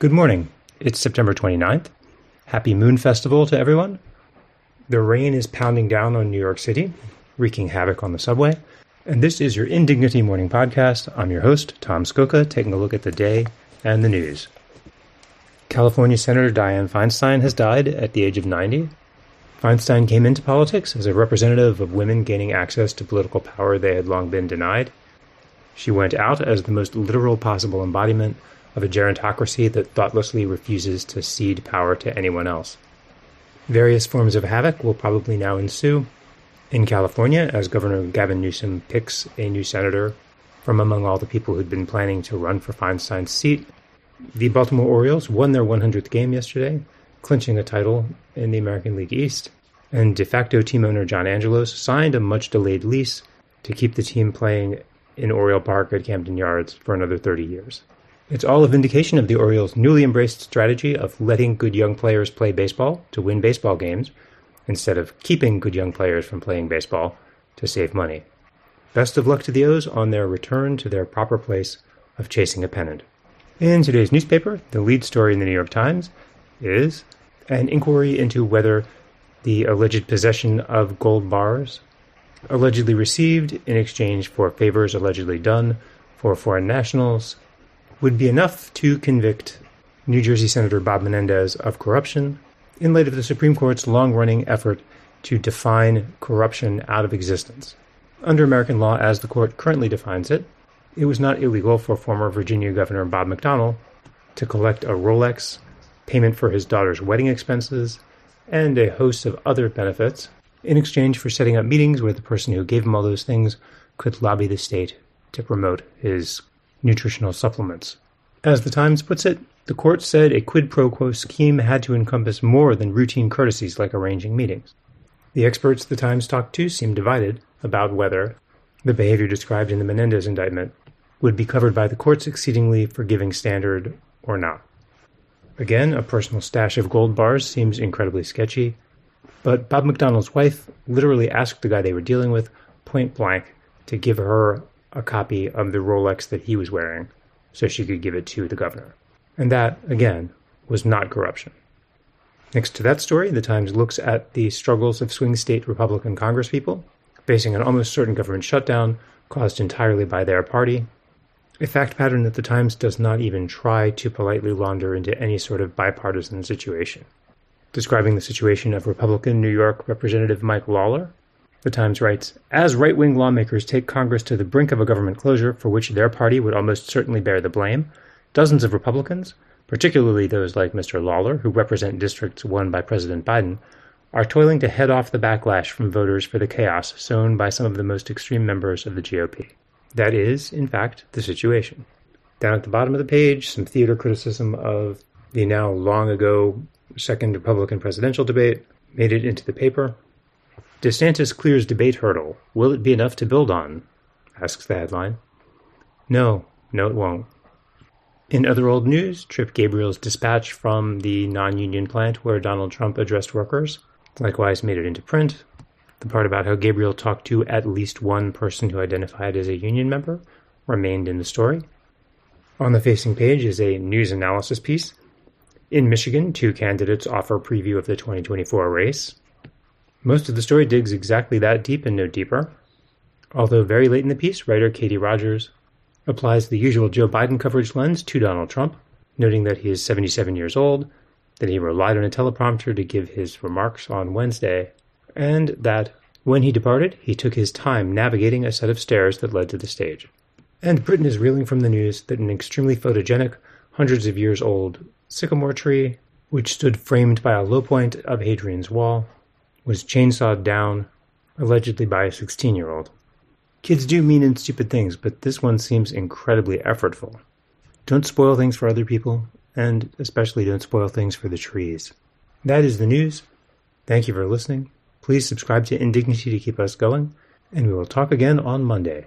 Good morning. It's September 29th. Happy Moon Festival to everyone. The rain is pounding down on New York City, wreaking havoc on the subway. And this is your Indignity Morning Podcast. I'm your host, Tom Scocca, taking a look at the day and the news. California Senator Dianne Feinstein has died at the age of 90. Feinstein came into politics as a representative of women gaining access to political power they had long been denied. She went out as the most literal possible embodiment of a gerontocracy that thoughtlessly refuses to cede power to anyone else. Various forms of havoc will probably now ensue. In California, as Governor Gavin Newsom picks a new senator from among all the people who'd been planning to run for Feinstein's seat, the Baltimore Orioles won their 100th game yesterday, clinching a title in the American League East, and de facto team owner John Angelos signed a much delayed lease to keep the team playing in Oriole Park at Camden Yards for another 30 years. It's all a vindication of the Orioles' newly embraced strategy of letting good young players play baseball to win baseball games instead of keeping good young players from playing baseball to save money. Best of luck to the O's on their return to their proper place of chasing a pennant. In today's newspaper, the lead story in the New York Times is an inquiry into whether the alleged possession of gold bars allegedly received in exchange for favors allegedly done for foreign nationals would be enough to convict New Jersey Senator Bob Menendez of corruption in light of the Supreme Court's long running effort to define corruption out of existence. Under American law, as the court currently defines it, it was not illegal for former Virginia Governor Bob McDonnell to collect a Rolex, payment for his daughter's wedding expenses, and a host of other benefits in exchange for setting up meetings where the person who gave him all those things could lobby the state to promote his nutritional supplements. As the Times puts it, the court said a quid pro quo scheme had to encompass more than routine courtesies like arranging meetings. The experts the Times talked to seemed divided about whether the behavior described in the Menendez indictment would be covered by the court's exceedingly forgiving standard or not. Again, a personal stash of gold bars seems incredibly sketchy, but Bob McDonnell's wife literally asked the guy they were dealing with point blank to give her a copy of the Rolex that he was wearing so she could give it to the governor. And that, again, was not corruption. Next to that story, the Times looks at the struggles of swing state Republican congresspeople, facing an almost certain government shutdown caused entirely by their party, a fact pattern that the Times does not even try to politely launder into any sort of bipartisan situation. Describing the situation of Republican New York Representative Mike Lawler, the Times writes As right wing lawmakers take Congress to the brink of a government closure for which their party would almost certainly bear the blame, dozens of Republicans, particularly those like Mr. Lawler, who represent districts won by President Biden, are toiling to head off the backlash from voters for the chaos sown by some of the most extreme members of the GOP. That is, in fact, the situation. Down at the bottom of the page, some theater criticism of the now long ago second Republican presidential debate made it into the paper. DeSantis clears debate hurdle. Will it be enough to build on? asks the headline. No, no, it won't. In other old news, Trip Gabriel's dispatch from the non union plant where Donald Trump addressed workers likewise made it into print. The part about how Gabriel talked to at least one person who identified as a union member remained in the story. On the facing page is a news analysis piece. In Michigan, two candidates offer preview of the 2024 race. Most of the story digs exactly that deep and no deeper. Although very late in the piece, writer Katie Rogers applies the usual Joe Biden coverage lens to Donald Trump, noting that he is 77 years old, that he relied on a teleprompter to give his remarks on Wednesday, and that when he departed, he took his time navigating a set of stairs that led to the stage. And Britain is reeling from the news that an extremely photogenic, hundreds of years old sycamore tree, which stood framed by a low point of Hadrian's Wall, was chainsawed down, allegedly by a 16 year old. Kids do mean and stupid things, but this one seems incredibly effortful. Don't spoil things for other people, and especially don't spoil things for the trees. That is the news. Thank you for listening. Please subscribe to Indignity to keep us going, and we will talk again on Monday.